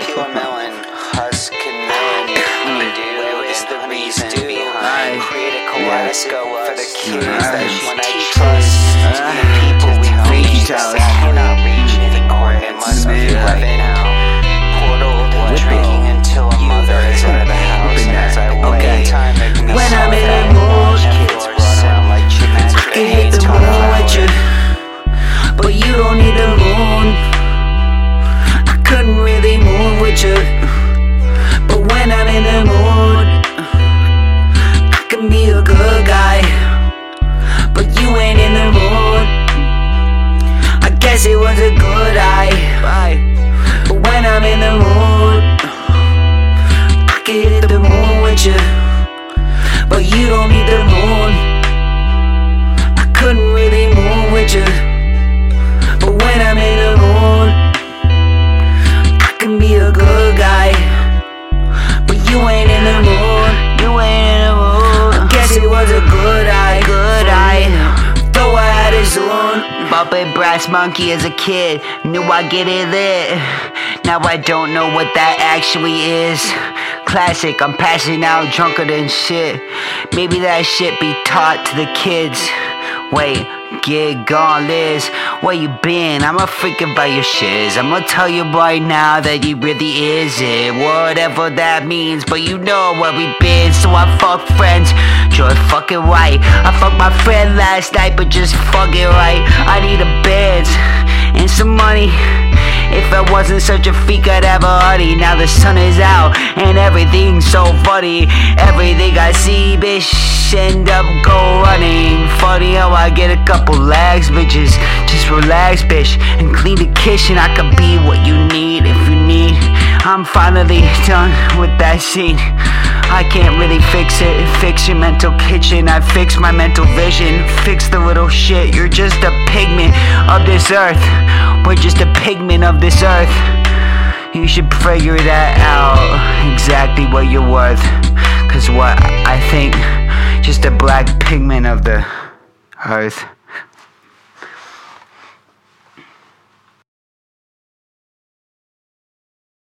Pure melon, husk and melon. Where is the reason behind? Create a kaleidoscope for the cues that when I trust the people we reach I be a good guy, but you ain't in the mood. I guess it was a good eye, but when I'm in the mood, I can hit the moon with you, zone. Bumping brass monkey as a kid, knew I get it lit. Now I don't know what that actually is. Classic, I'm passing out drunker than shit. Maybe that shit be taught to the kids. Wait, get gone, Liz. Where you been? I'ma freak about your shiz. I'ma tell you right now that you really is it. Whatever that means, but you know where we been. So I fuck friends, joy fucking right. I fucked my friend last night, but just fuck it right. I need a bed and some money. Wasn't such a freak, I'd have a party. Now the sun is out and everything's so funny. Everything I see, bitch, end up go running. Funny how I get a couple lags, bitches. Just relax, bitch, and clean the kitchen. I could be what you need if you need. I'm finally done with that scene. I can't really fix it. Fix your mental kitchen. I fix my mental vision. Fix the little shit. You're just a pigment of this earth. We're just a pigment of this earth. You should figure that out. Exactly what you're worth. Cause what I think, just a black pigment of the earth.